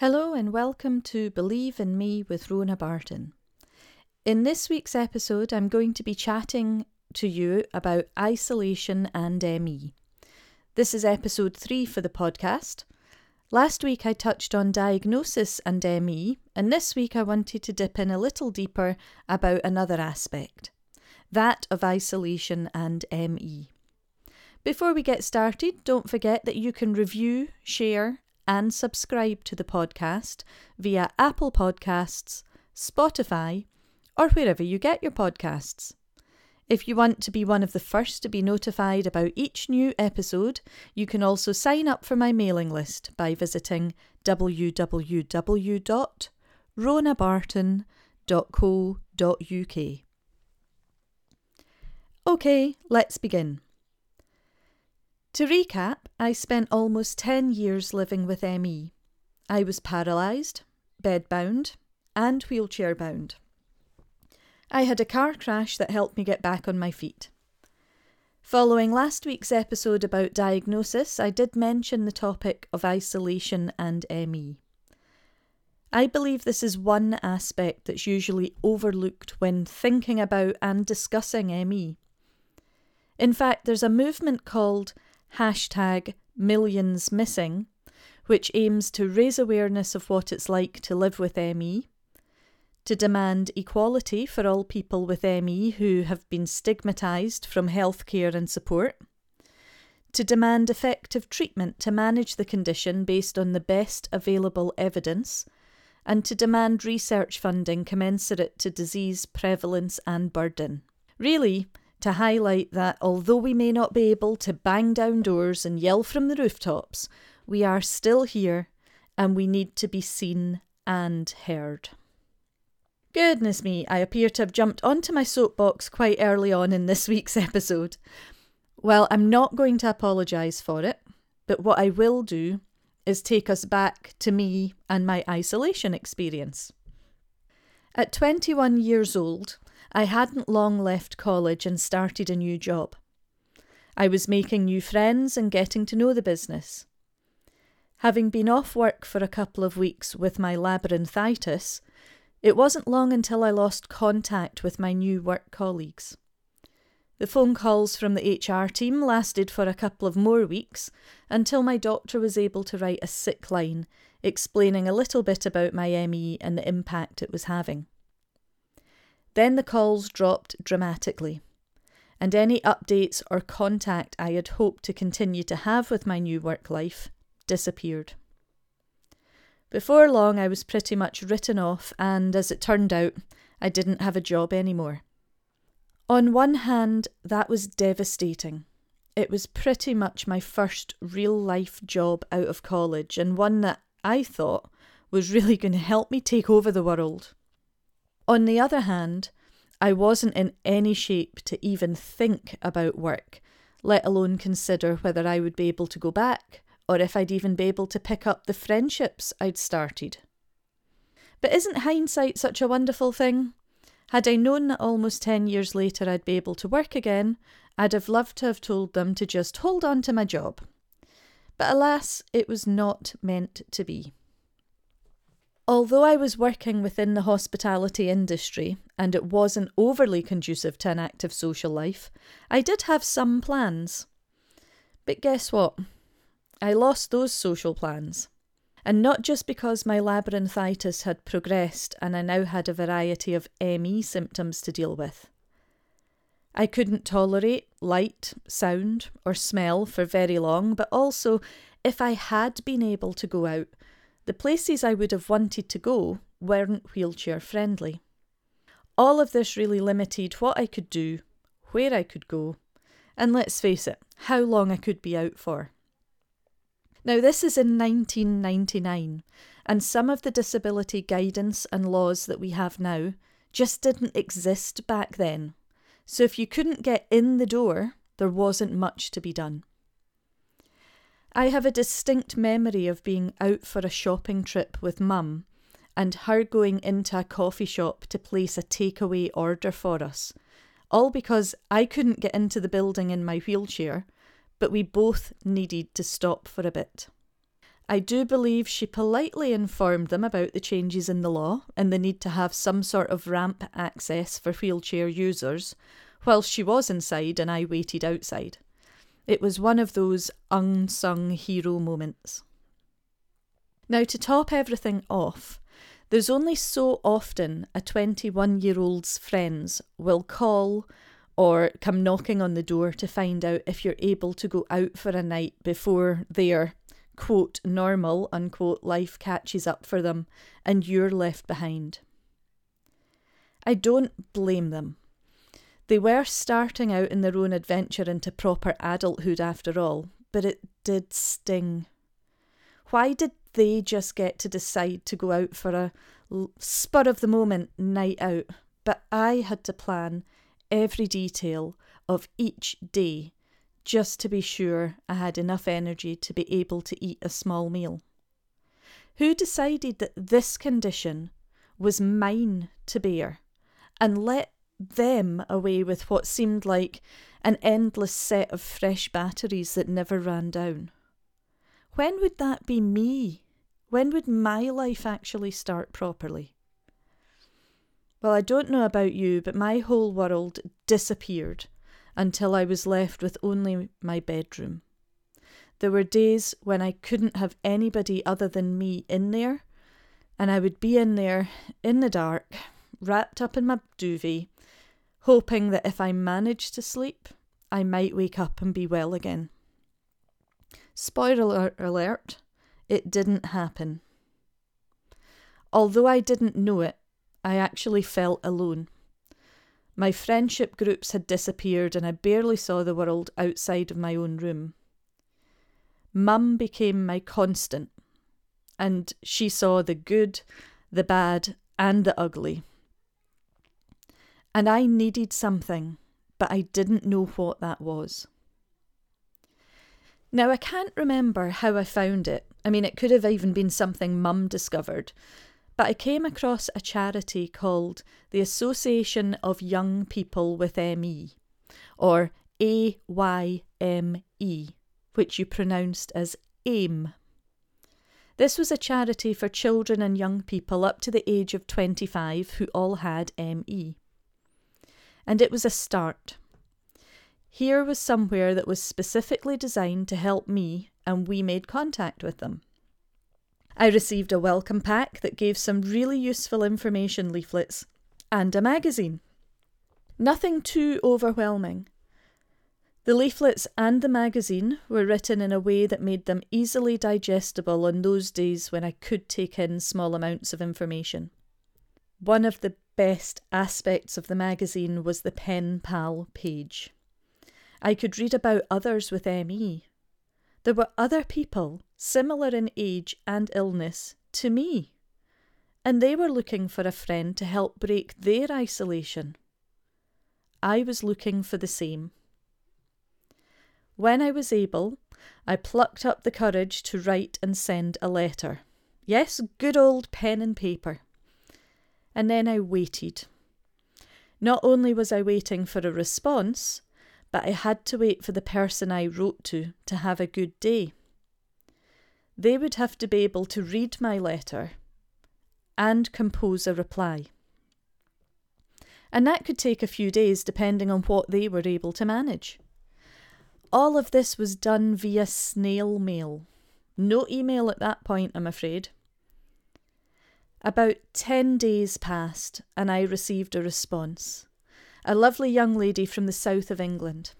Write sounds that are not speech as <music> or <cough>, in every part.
Hello and welcome to Believe in Me with Rona Barton. In this week's episode, I'm going to be chatting to you about isolation and ME. This is episode three for the podcast. Last week I touched on diagnosis and ME, and this week I wanted to dip in a little deeper about another aspect that of isolation and ME. Before we get started, don't forget that you can review, share, and subscribe to the podcast via Apple Podcasts, Spotify, or wherever you get your podcasts. If you want to be one of the first to be notified about each new episode, you can also sign up for my mailing list by visiting www.ronabarton.co.uk. Okay, let's begin. To recap, I spent almost 10 years living with ME. I was paralysed, bedbound, and wheelchair bound. I had a car crash that helped me get back on my feet. Following last week's episode about diagnosis, I did mention the topic of isolation and ME. I believe this is one aspect that's usually overlooked when thinking about and discussing ME. In fact, there's a movement called hashtag millions missing, which aims to raise awareness of what it's like to live with ME, to demand equality for all people with ME who have been stigmatised from healthcare and support, to demand effective treatment to manage the condition based on the best available evidence, and to demand research funding commensurate to disease prevalence and burden. Really, to highlight that although we may not be able to bang down doors and yell from the rooftops, we are still here and we need to be seen and heard. Goodness me, I appear to have jumped onto my soapbox quite early on in this <laughs> week's episode. Well, I'm not going to apologise for it, but what I will do is take us back to me and my isolation experience. At 21 years old, I hadn't long left college and started a new job. I was making new friends and getting to know the business. Having been off work for a couple of weeks with my labyrinthitis, it wasn't long until I lost contact with my new work colleagues. The phone calls from the HR team lasted for a couple of more weeks until my doctor was able to write a sick line explaining a little bit about my ME and the impact it was having. Then the calls dropped dramatically, and any updates or contact I had hoped to continue to have with my new work life disappeared. Before long, I was pretty much written off, and as it turned out, I didn't have a job anymore. On one hand, that was devastating. It was pretty much my first real life job out of college, and one that I thought was really going to help me take over the world. On the other hand, I wasn't in any shape to even think about work, let alone consider whether I would be able to go back or if I'd even be able to pick up the friendships I'd started. But isn't hindsight such a wonderful thing? Had I known that almost 10 years later I'd be able to work again, I'd have loved to have told them to just hold on to my job. But alas, it was not meant to be. Although I was working within the hospitality industry and it wasn't overly conducive to an active social life, I did have some plans. But guess what? I lost those social plans. And not just because my labyrinthitis had progressed and I now had a variety of ME symptoms to deal with. I couldn't tolerate light, sound, or smell for very long, but also, if I had been able to go out, the places I would have wanted to go weren't wheelchair friendly. All of this really limited what I could do, where I could go, and let's face it, how long I could be out for. Now, this is in 1999, and some of the disability guidance and laws that we have now just didn't exist back then. So, if you couldn't get in the door, there wasn't much to be done. I have a distinct memory of being out for a shopping trip with Mum and her going into a coffee shop to place a takeaway order for us, all because I couldn't get into the building in my wheelchair, but we both needed to stop for a bit. I do believe she politely informed them about the changes in the law and the need to have some sort of ramp access for wheelchair users, whilst she was inside and I waited outside. It was one of those unsung hero moments. Now, to top everything off, there's only so often a 21 year old's friends will call or come knocking on the door to find out if you're able to go out for a night before their quote normal unquote life catches up for them and you're left behind. I don't blame them. They were starting out in their own adventure into proper adulthood after all, but it did sting. Why did they just get to decide to go out for a spur of the moment night out, but I had to plan every detail of each day just to be sure I had enough energy to be able to eat a small meal? Who decided that this condition was mine to bear and let them away with what seemed like an endless set of fresh batteries that never ran down? When would that be me? When would my life actually start properly? Well, I don't know about you, but my whole world disappeared until I was left with only my bedroom. There were days when I couldn't have anybody other than me in there, and I would be in there in the dark, wrapped up in my duvet, hoping that if I managed to sleep, I might wake up and be well again. Spoiler alert, it didn't happen. Although I didn't know it, I actually felt alone. My friendship groups had disappeared and I barely saw the world outside of my own room. Mum became my constant, and she saw the good, the bad, and the ugly. And I needed something, but I didn't know what that was. Now, I can't remember how I found it. I mean, it could have even been something Mum discovered, but I came across a charity called the Association of Young People with ME, or AYME, which you pronounced as AIM. This was a charity for children and young people up to the age of 25 who all had ME. And it was a start. Here was somewhere that was specifically designed to help me, and we made contact with them. I received a welcome pack that gave some really useful information leaflets and a magazine. Nothing too overwhelming. The leaflets and the magazine were written in a way that made them easily digestible on those days when I could take in small amounts of information. One of the best aspects of the magazine was the pen pal page. I could read about others with ME. There were other people similar in age and illness to me, and they were looking for a friend to help break their isolation. I was looking for the same. When I was able, I plucked up the courage to write and send a letter. Yes, good old pen and paper. And then I waited. Not only was I waiting for a response, but I had to wait for the person I wrote to to have a good day they would have to be able to read my letter and compose a reply. And that could take a few days depending on what they were able to manage. All of this was done via snail mail. No email at that point, I'm afraid. About 10 days passed and I received a response. A lovely young lady from the south of England.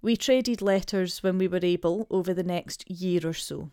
We traded letters when we were able over the next year or so.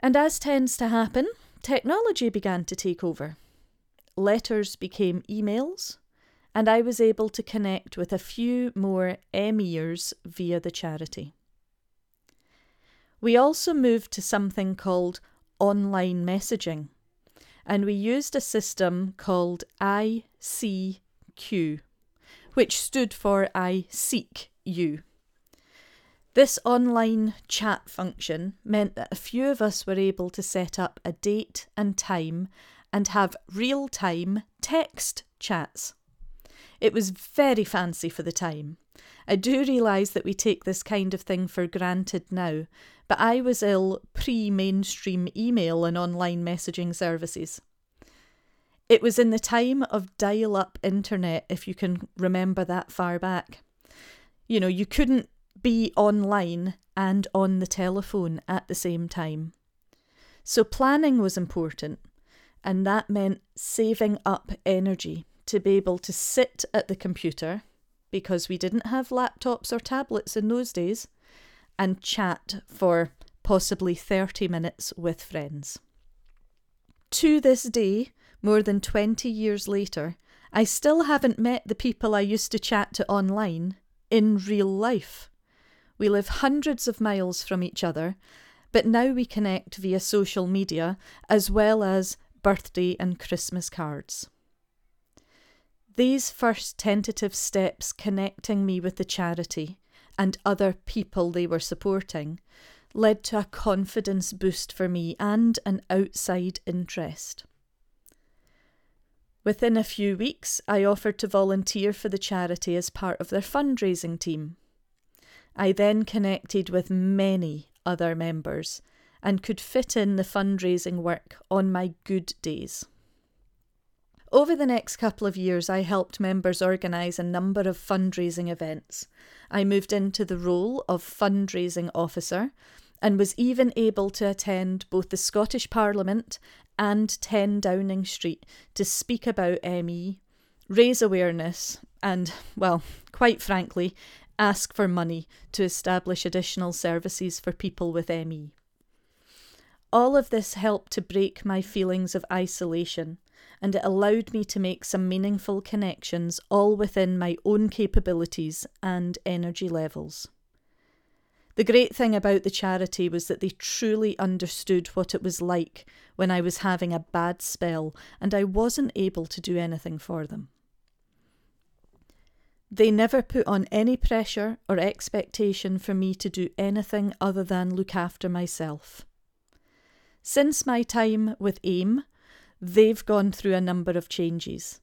And as tends to happen, technology began to take over. Letters became emails, and I was able to connect with a few more emirs via the charity. We also moved to something called online messaging, and we used a system called ICQ, which stood for I Seek You. This online chat function meant that a few of us were able to set up a date and time and have real time text chats. It was very fancy for the time. I do realise that we take this kind of thing for granted now, but I was ill pre mainstream email and online messaging services. It was in the time of dial up internet, if you can remember that far back. You know, you couldn't be online and on the telephone at the same time. So planning was important, and that meant saving up energy to be able to sit at the computer, because we didn't have laptops or tablets in those days, and chat for possibly 30 minutes with friends. To this day, more than 20 years later, I still haven't met the people I used to chat to online in real life. We live hundreds of miles from each other, but now we connect via social media as well as birthday and Christmas cards. These first tentative steps connecting me with the charity and other people they were supporting led to a confidence boost for me and an outside interest. Within a few weeks, I offered to volunteer for the charity as part of their fundraising team. I then connected with many other members and could fit in the fundraising work on my good days. Over the next couple of years, I helped members organise a number of fundraising events. I moved into the role of fundraising officer and was even able to attend both the Scottish Parliament and 10 Downing Street to speak about ME, raise awareness, and, well, quite frankly, ask for money to establish additional services for people with ME. All of this helped to break my feelings of isolation and it allowed me to make some meaningful connections all within my own capabilities and energy levels. The great thing about the charity was that they truly understood what it was like when I was having a bad spell and I wasn't able to do anything for them. They never put on any pressure or expectation for me to do anything other than look after myself. Since my time with AYME, they've gone through a number of changes,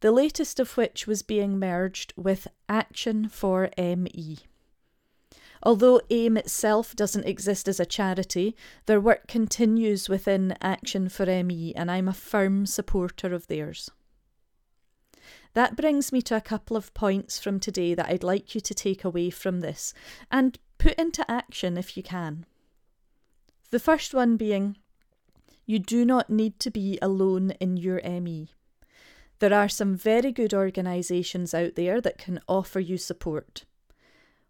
the latest of which was being merged with Action for ME. Although AYME itself doesn't exist as a charity, their work continues within Action for ME, and I'm a firm supporter of theirs. That brings me to a couple of points from today that I'd like you to take away from this and put into action if you can. The first one being you do not need to be alone in your ME. There are some very good organisations out there that can offer you support.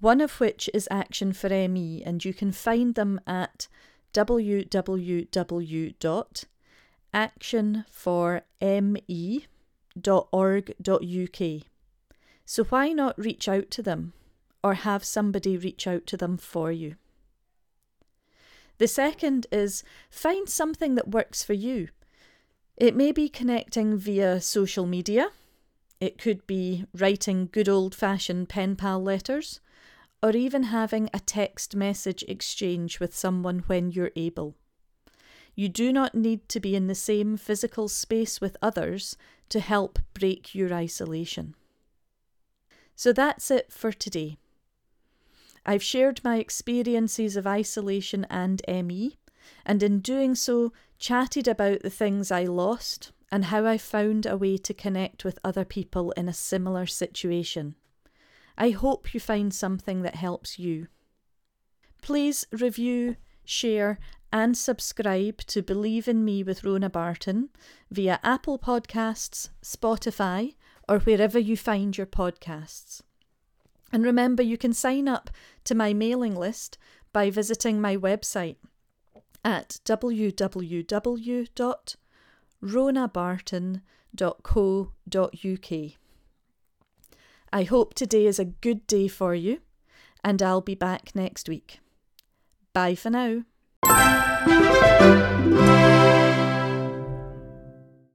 One of which is Action for ME, and you can find them at www.actionforme.org.uk. So, why not reach out to them or have somebody reach out to them for you? The second is find something that works for you. It may be connecting via social media, it could be writing good old fashioned pen pal letters, or even having a text message exchange with someone when you're able. You do not need to be in the same physical space with others to help break your isolation. So that's it for today. I've shared my experiences of isolation and ME, and in doing so, chatted about the things I lost and how I found a way to connect with other people in a similar situation. I hope you find something that helps you. Please review, share, and subscribe to Believe in Me with Rona Barton via Apple Podcasts, Spotify, or wherever you find your podcasts. And remember, you can sign up to my mailing list by visiting my website at www.ronabarton.co.uk. I hope today is a good day for you, and I'll be back next week. Bye for now.